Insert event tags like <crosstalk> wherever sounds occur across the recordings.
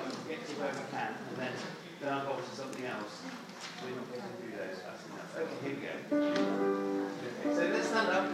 to get to where can, and then, then I'll go to something else. We're not getting through those fast enough. Okay, here we go. Okay, so let's stand up.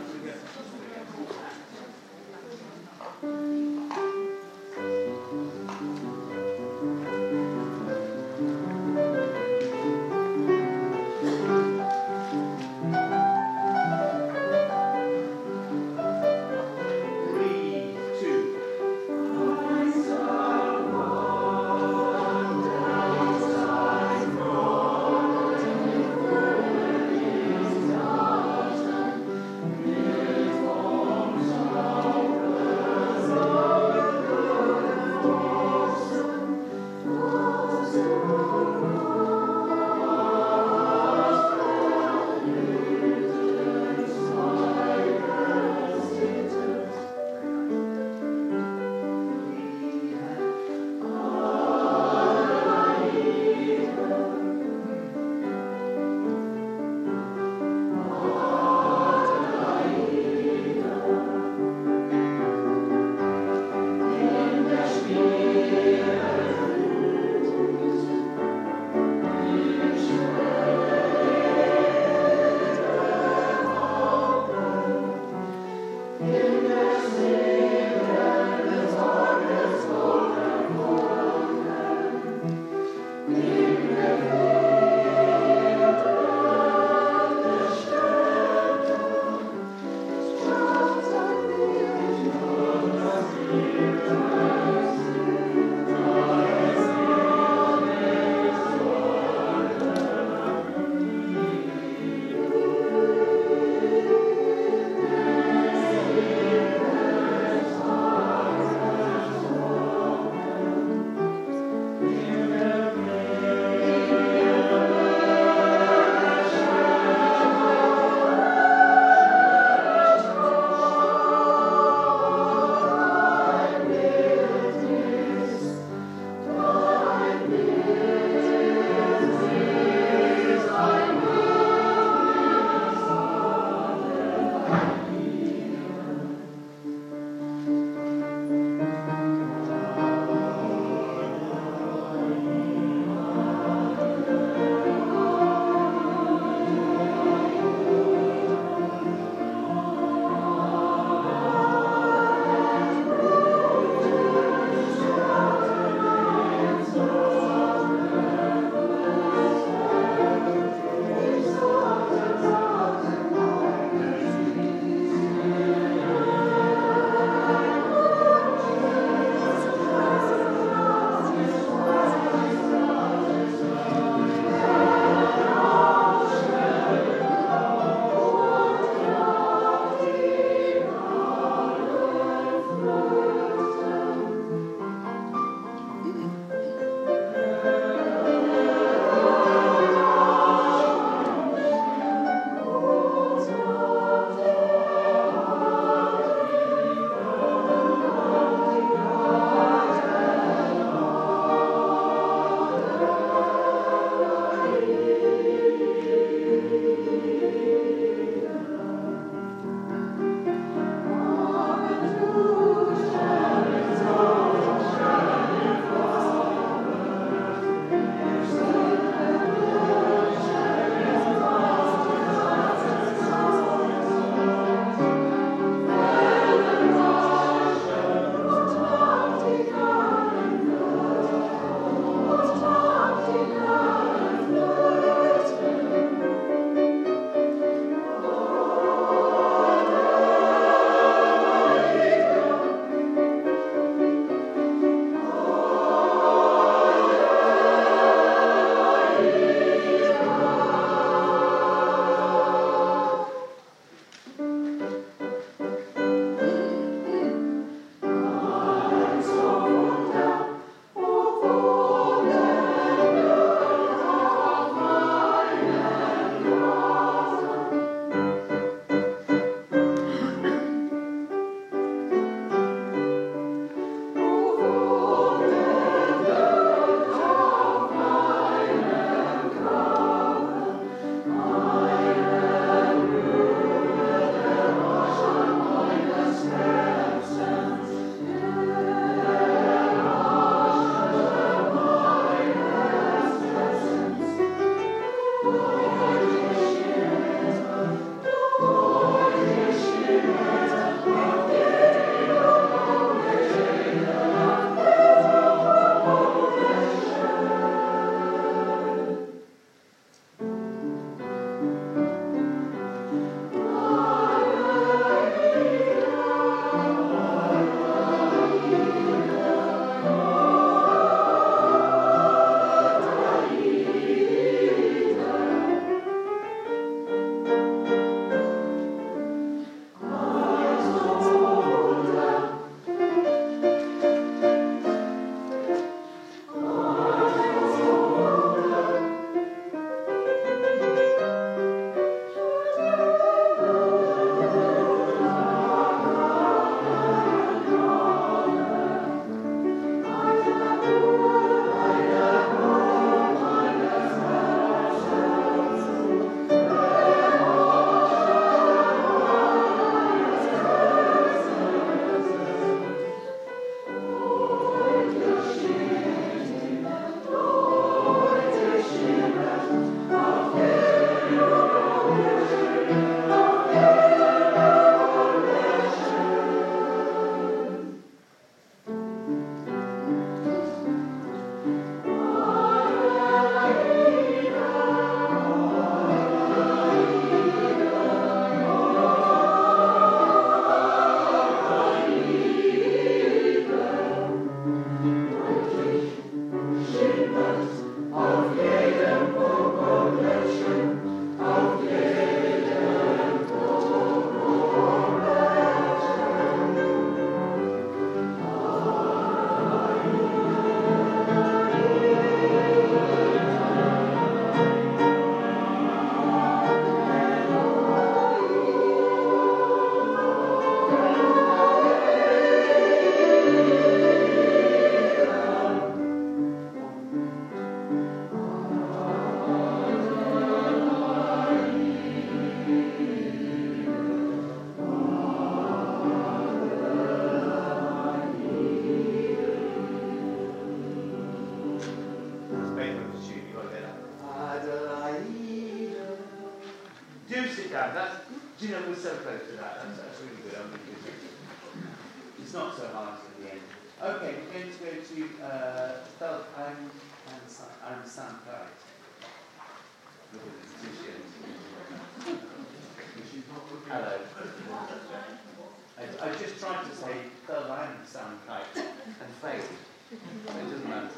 it doesn't matter.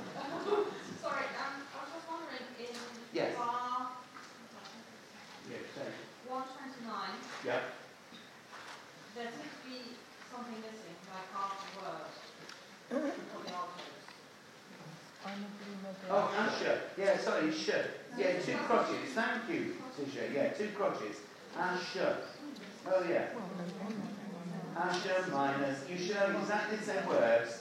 Sorry, um, I was just wondering in yes. bar yeah, 129, yeah. there seems to be something missing, like half a word from the articles. Oh, Asher. Yeah, sorry, Sher. Yeah, two crotches. Thank you, Tisha. Yeah, two crotches. Asher. Oh, yeah. Asher minus. You show exactly the same words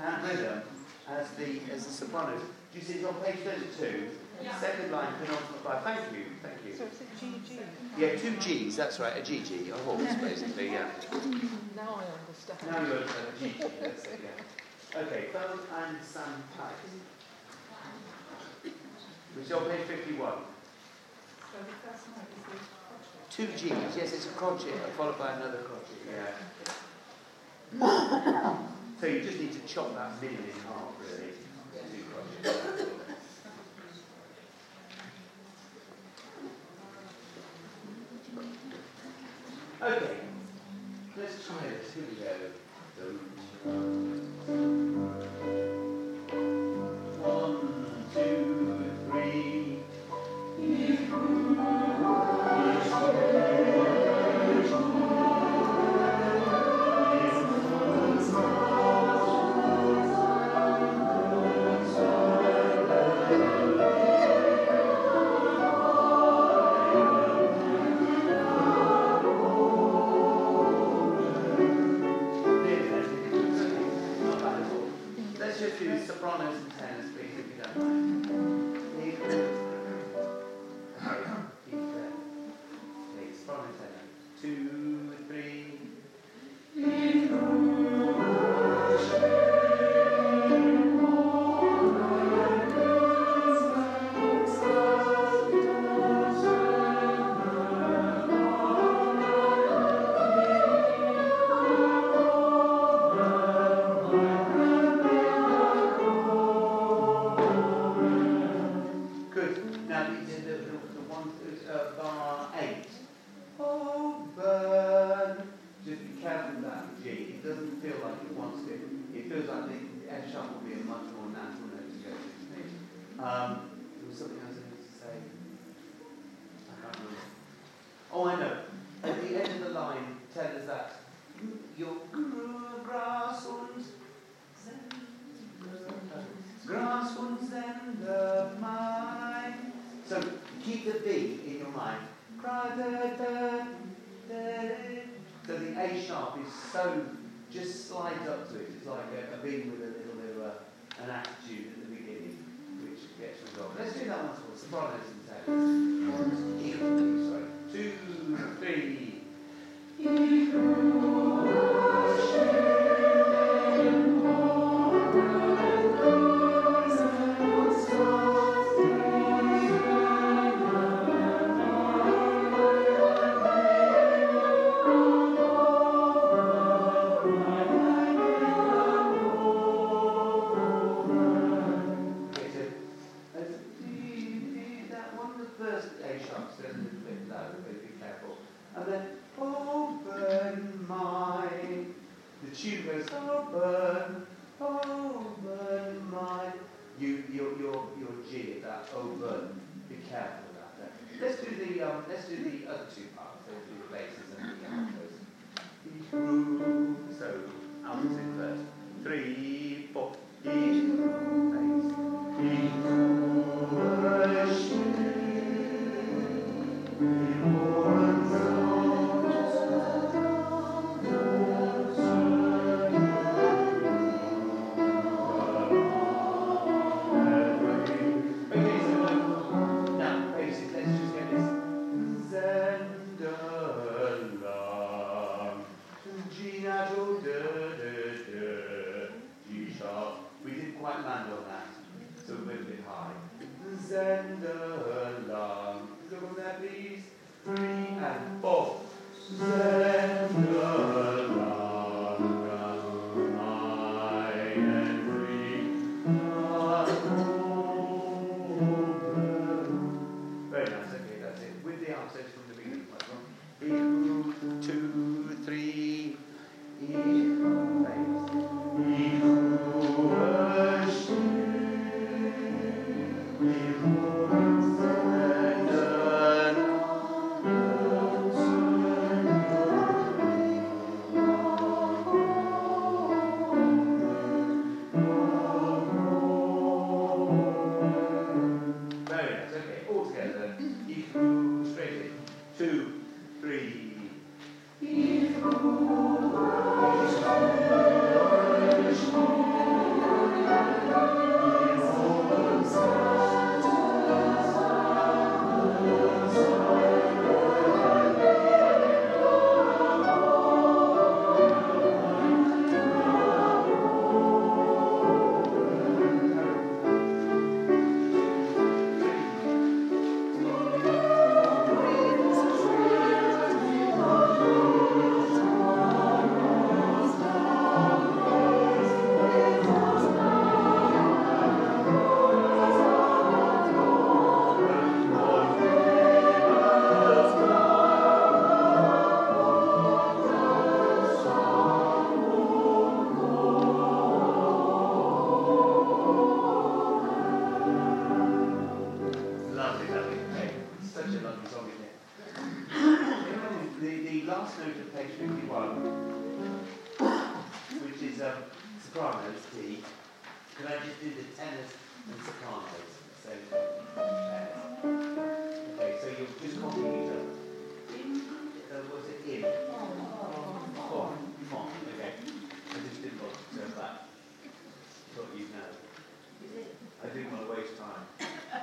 and rhythm as the, as the sopranos. Do you see it's on page 32? Yeah. Second line, penultimate bar. Thank you, thank you. So it's a GG. Yeah, two G's, that's right, a GG, horse, basically, yeah. now I understand. Now you understand a GG, that's it, yeah. Okay, Bone and Sam Sampai. Which is on page 51. So the first one is the Two G's, yes, it's a crotchet, followed by another crotchet, yeah. <coughs> <coughs> <coughs> So you just need to chop that million in half, really. Okay, let's try this. Here we go. was it in? On. On. Okay. I just didn't want to turn back. Thought you'd know. I didn't want to waste time.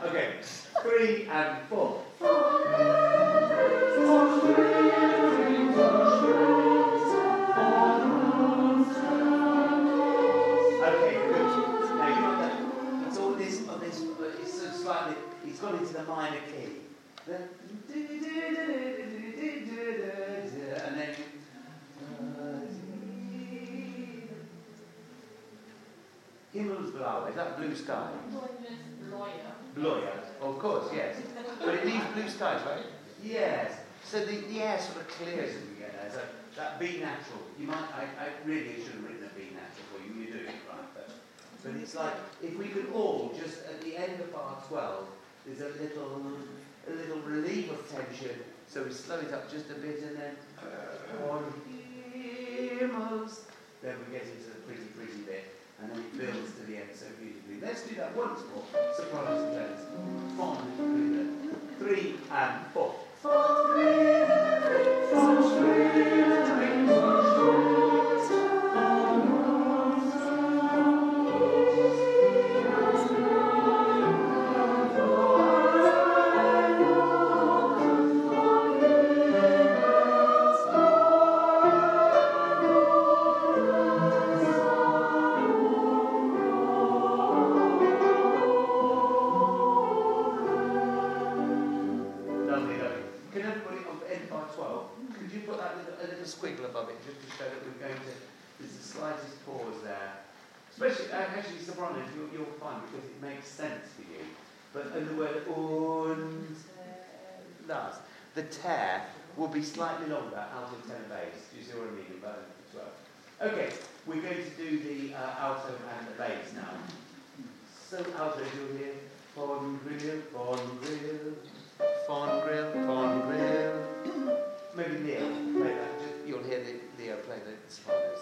Okay. Three and four. later on and you, you'll find because it makes sense for you. But in the word und last, the tear will be slightly longer out of 10 bass. Do you see what I mean about 12? Okay, we're going to do the uh, alto and the bass now. So alto, you'll hear von grill, von grill, von grill, von grill. Maybe Neil play that. You'll hear the, Leo play the sopranos.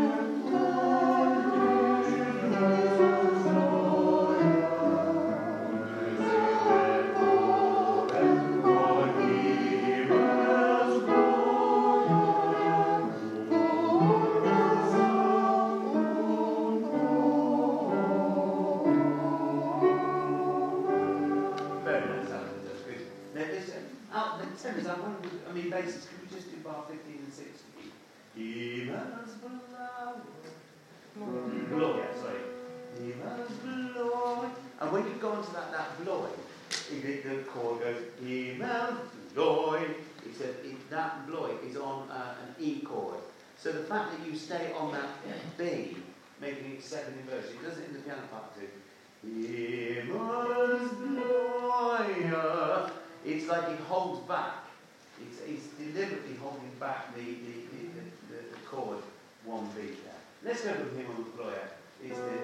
And when you go onto that, that bloy, it, the chord goes, E It's He said that bloy is on uh, an E chord. So the fact that you stay on that B, making it second inversion, it does it in the piano part too. It's like he holds back. It's, it's deliberately holding back the, the, the, the, the chord one beat there. Let's go from him on the lawyer. Is the,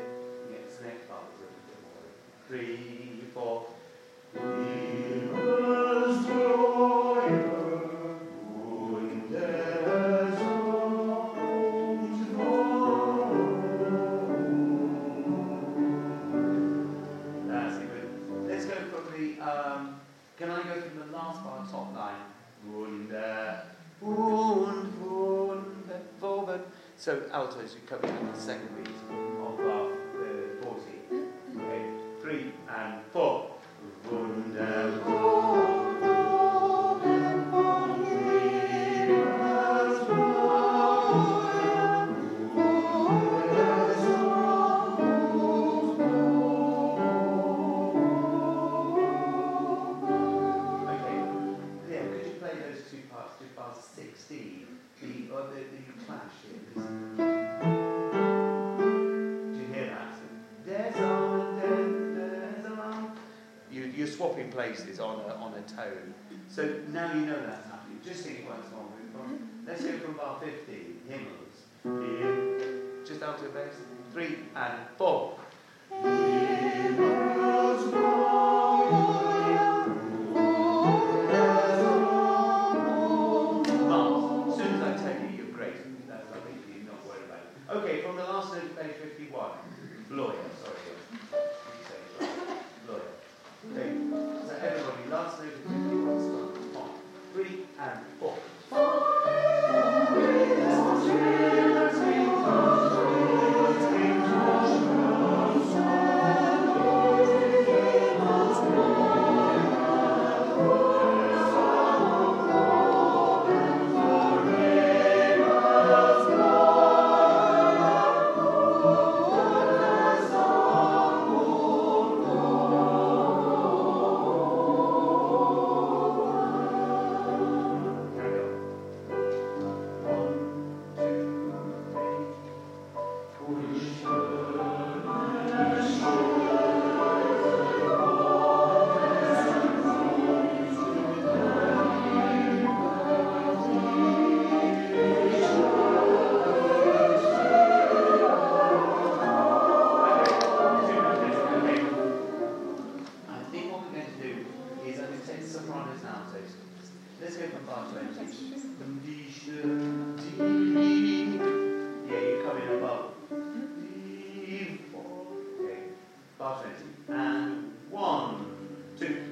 yeah, next part three, four. Um, can I go from the last bar, top line? Wunder, wund, wund, So altos, you cover in the second beat three and four. So now you know that's happening. Just think once more. Let's go from bar 15, Himmels. Just down to the bass. Three and four. and one, two.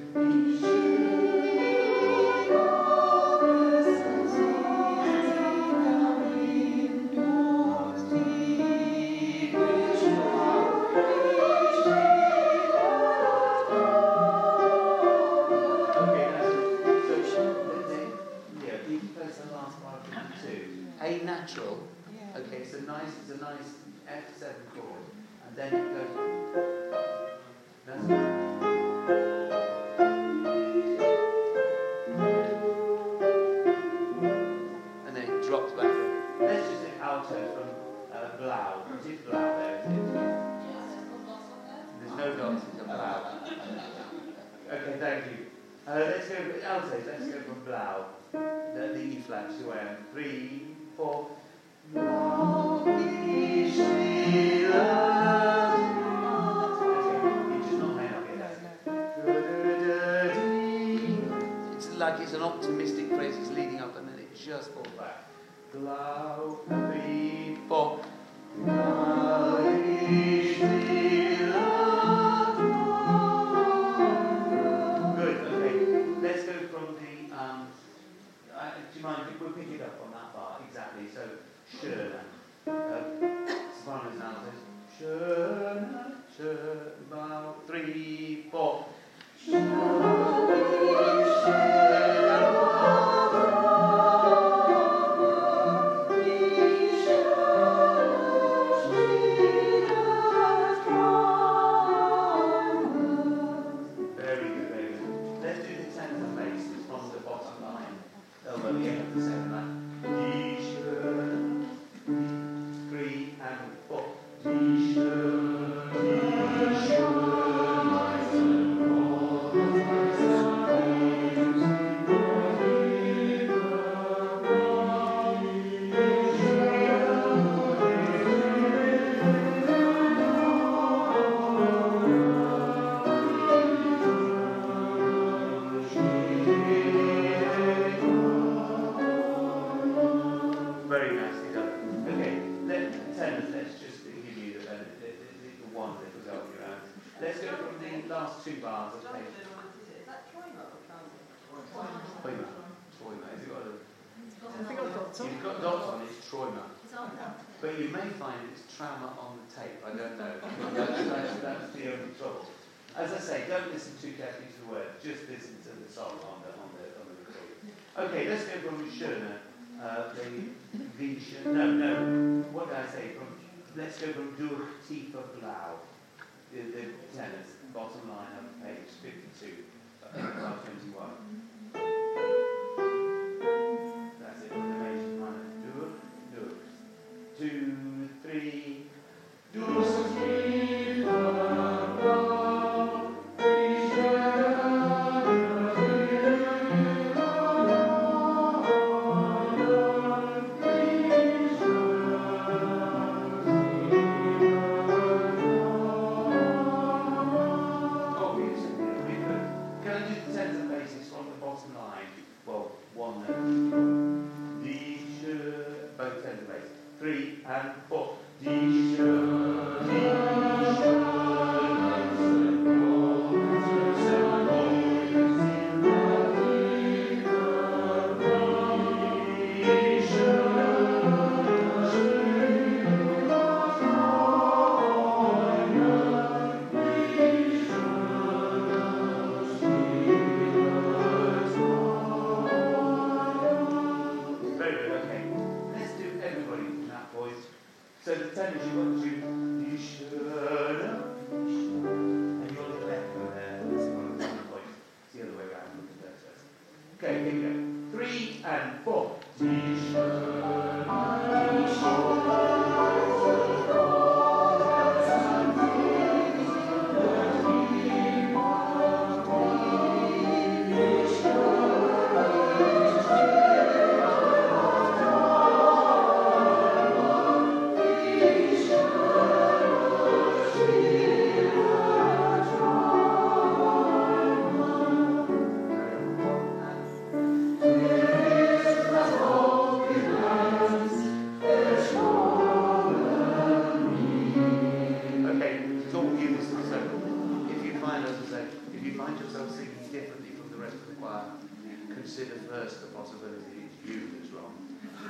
consider first the possibility it's viewed as wrong.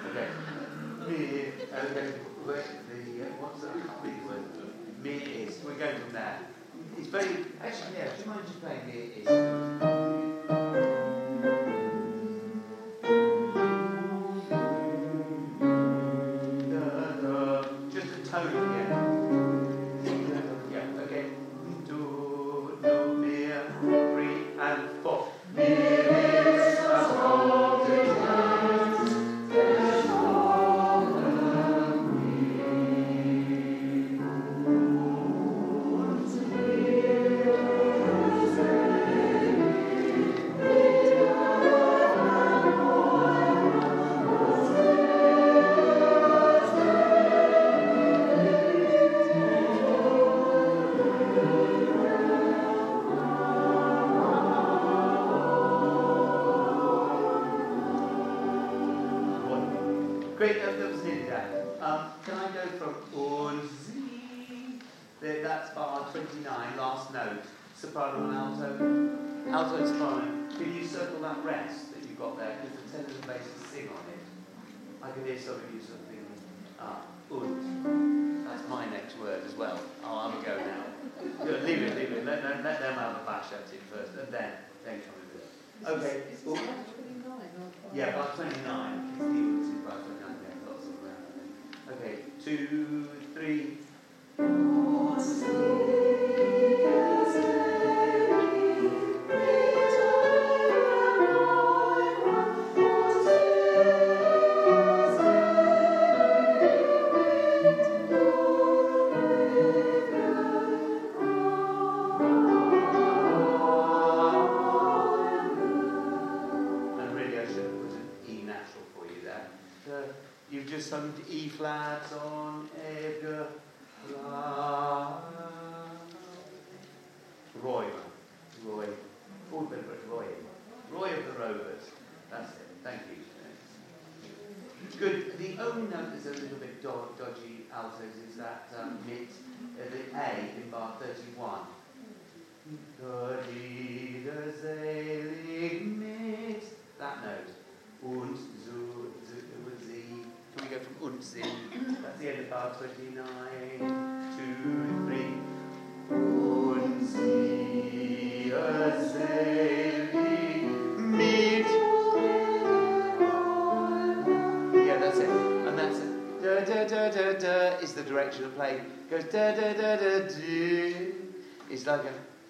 Okay. Me and then the, uh, what's that big word? Is. We're going from there. It's very, actually, yeah, do you mind just playing me is? 29, Okay, two, three,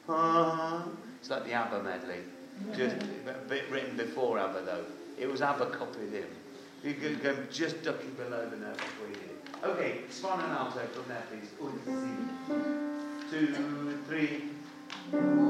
Uh-huh. It's like the ABBA medley. Just a bit written before ABBA, though. It was ABBA copied him. You could go just ducking below the note before you did. Okay, spinal alto from there, please. Oh, One, two, three.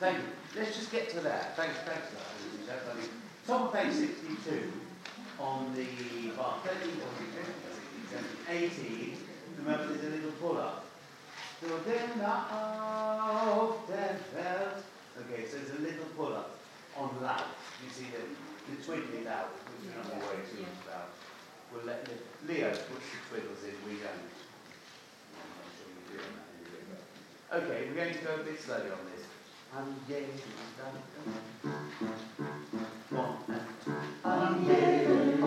Thank you. Let's just get to that. Thanks, thanks for that. Tom 62 on the bar 18. Remember, there's a little pull up. So then felt. Okay, so there's a little pull up on that. You see the, the twiddly loud, which. We'll let Leo puts the twiddles in, we don't. Okay, we're going to go a bit slowly on this. I'm gay, I'm.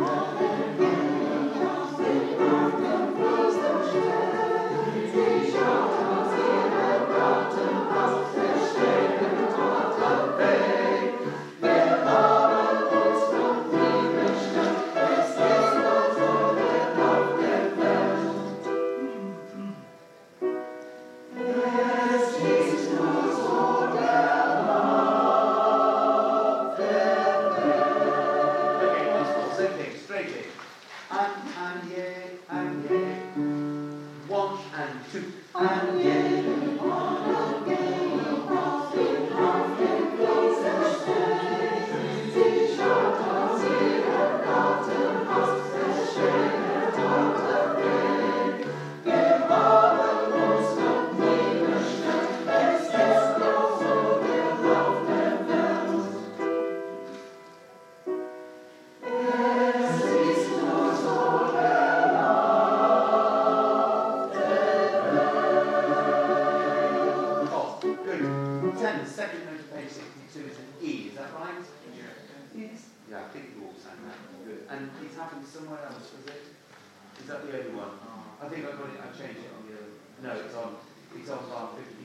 the only one? Oh. I think I've got it. I changed it on the. other. No, it's on. It's on bar 50.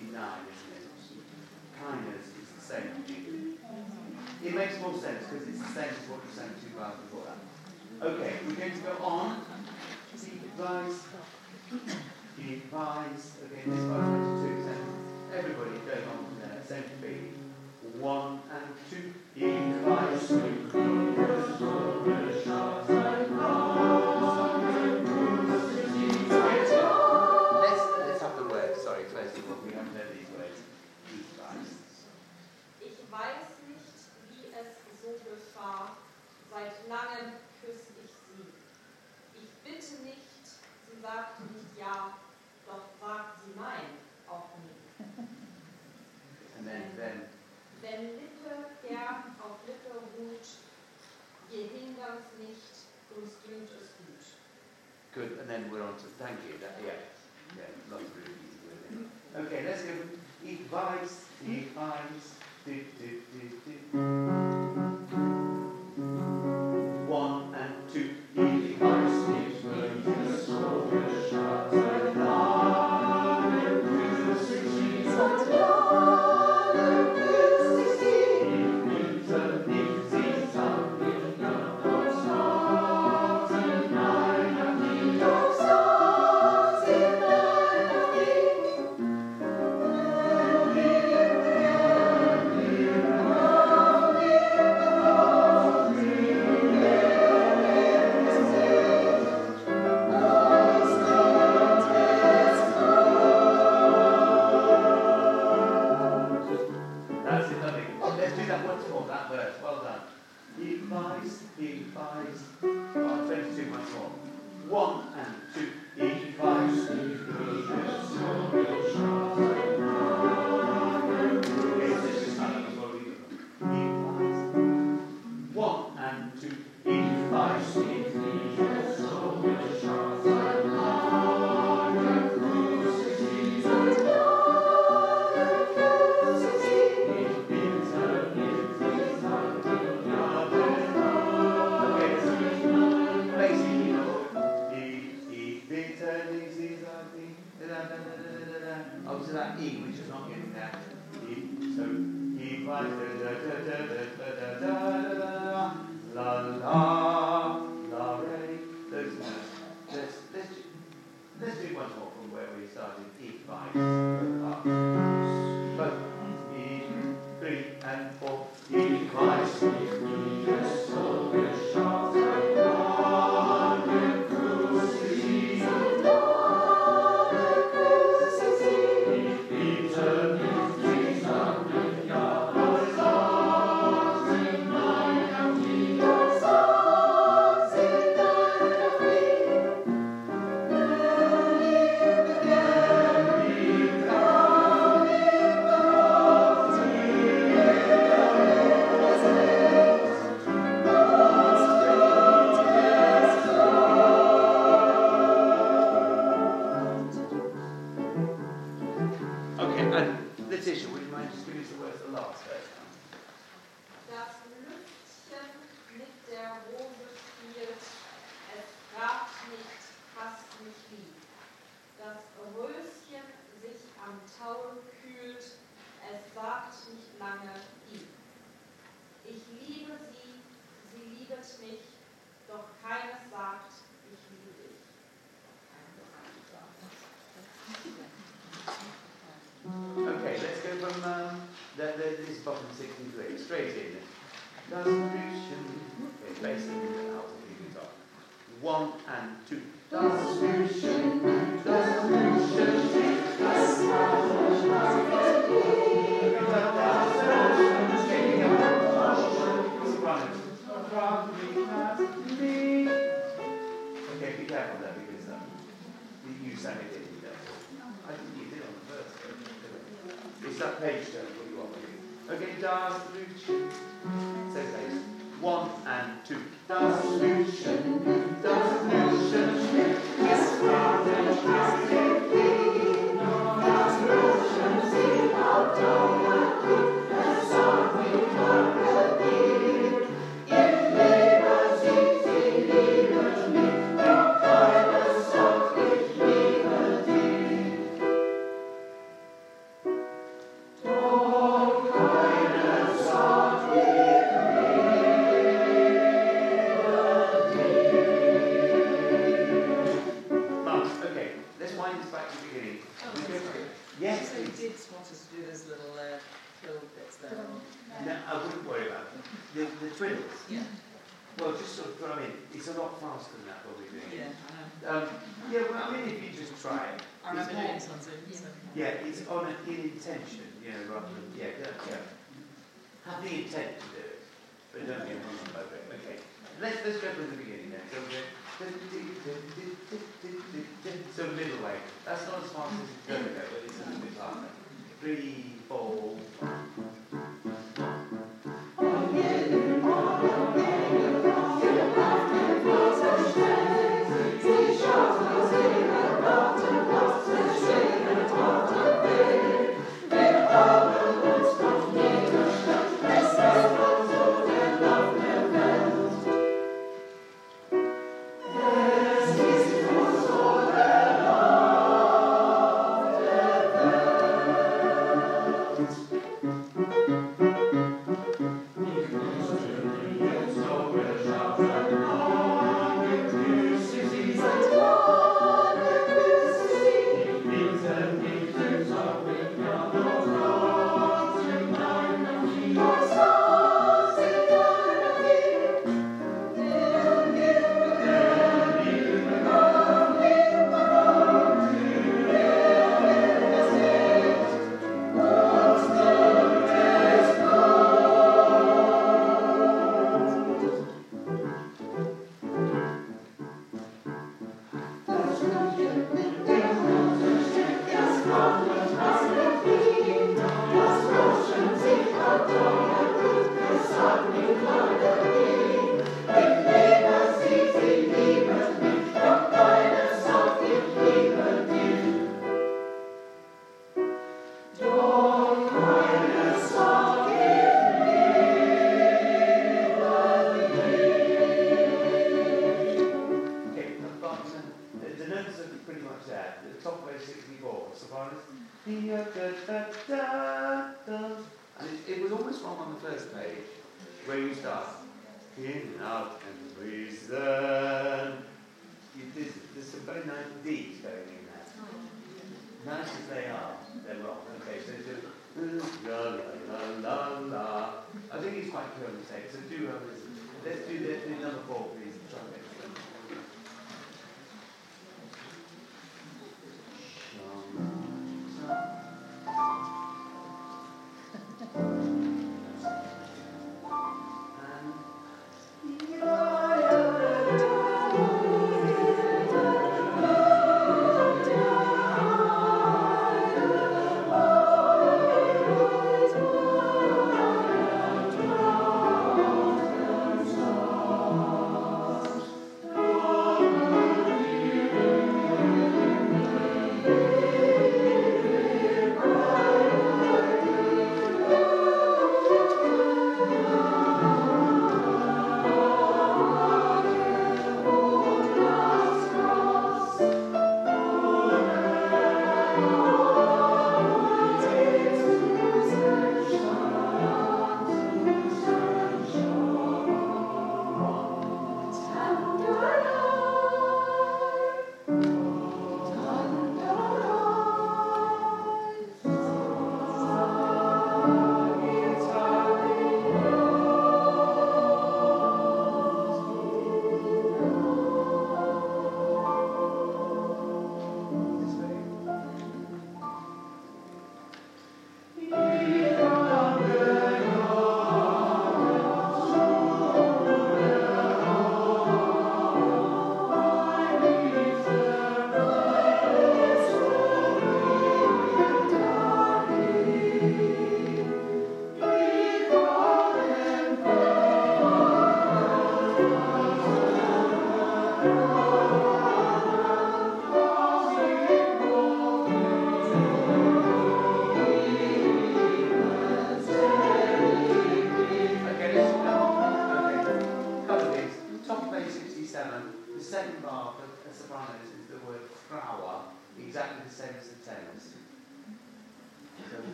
Yes.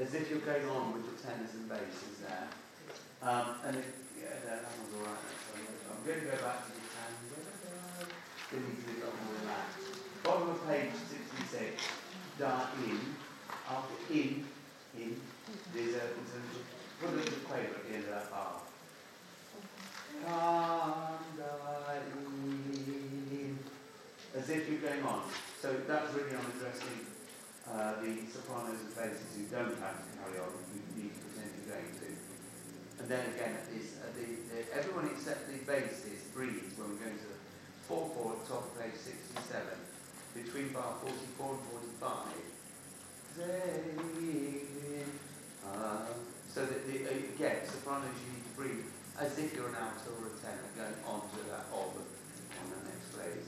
As if you're going on with the tenors and basses there. Um, and it, yeah, that was all right. actually. I'm going to go back to the tango. Then you can do lot more that. Bottom of page 66. Da in. After in, in. There's a, there's a put a little quaver at the end of that bar. As if you're going on. So that's really on addressing uh, the sopranos and basses who don't have to carry on, who need to pretend you're going to. And then again, at this, at the, the, everyone except the basses breathes when we're going to the 4 4 at top of page 67, between bar 44 and 45. Uh, so that the, again, sopranos you need to breathe as if you're an alto or a tenor going on to that ob on the next phrase.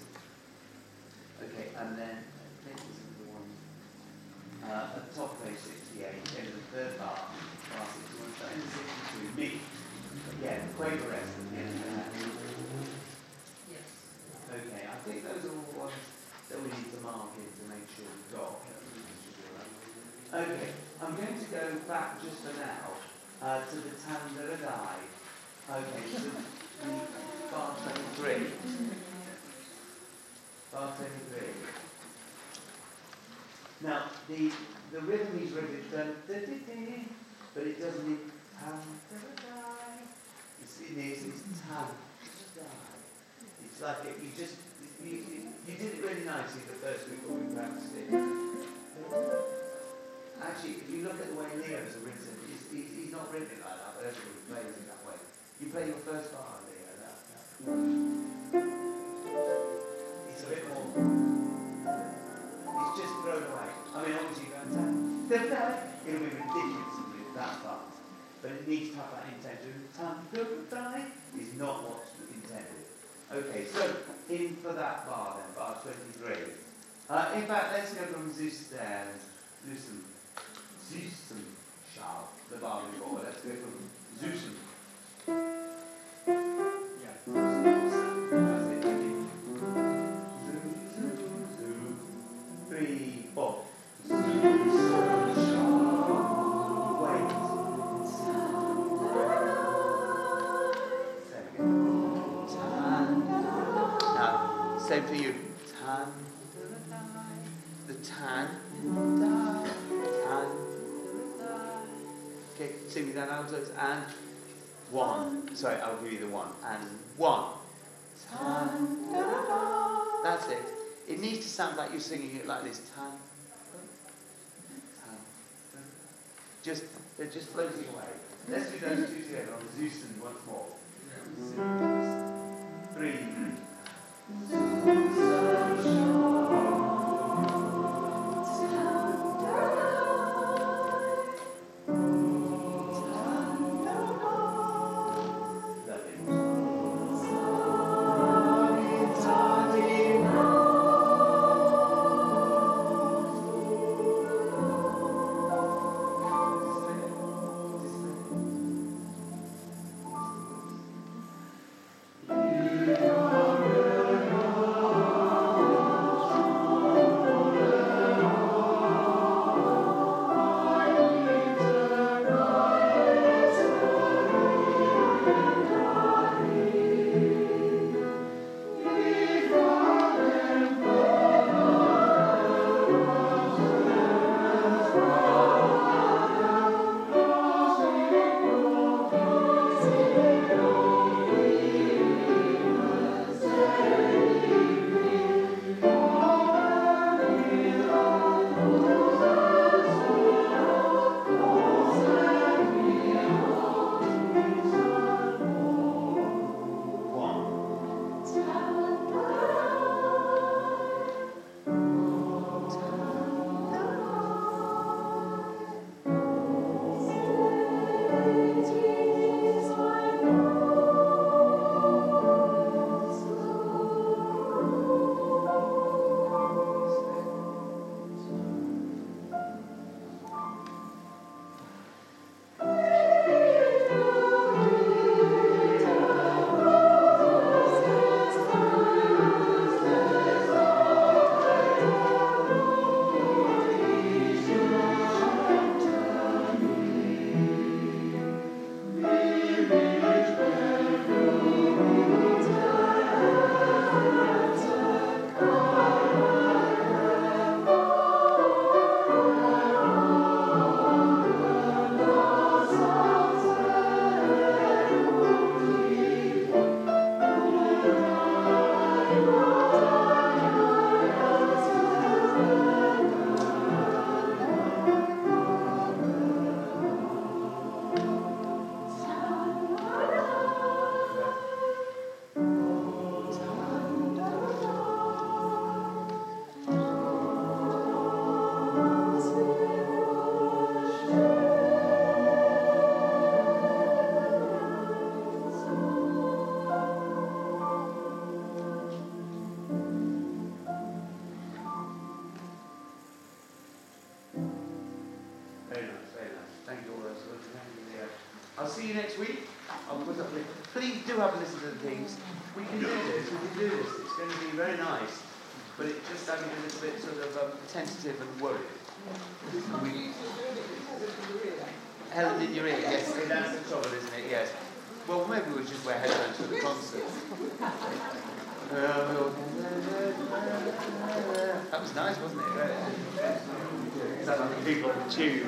Okay, and then I think this is the one uh, at the top of page 68, in the third bar, bar 61, so in 62, me. Again, quaver rest at the end of that. Yes. Okay, I think those are all ones that we need to mark in to make sure we've got. Okay, I'm going to go back just for now uh, to the Tandaradai. Okay, so bar 23. Bar 23. Now, the, the rhythm is dun, but it doesn't Tandaradai. It's, it is, it's Tandaradai. It's like it, you just, you, you, did it really nicely the first week when we practiced it. Actually, if you look at the way Leo's written, he's, he's, not written it like that, but everybody plays it that way. You play your first bar, Leo, that, that. Okay, in for that bar Just, they're just floating away. Let's do those two together on Zeus and once more. Mm. See you next week. I'll put up the. Please do have a listen to the things. We can do this. We can do this. It's going to be very nice. But it just I'm a little bit sort of um, tentative and worried. We, Helen in your ear, yes. See, that's the trouble, isn't it? Yes. Well, maybe we'll just wear headphones for the concert. that was nice, wasn't it? Sounded like people on the tube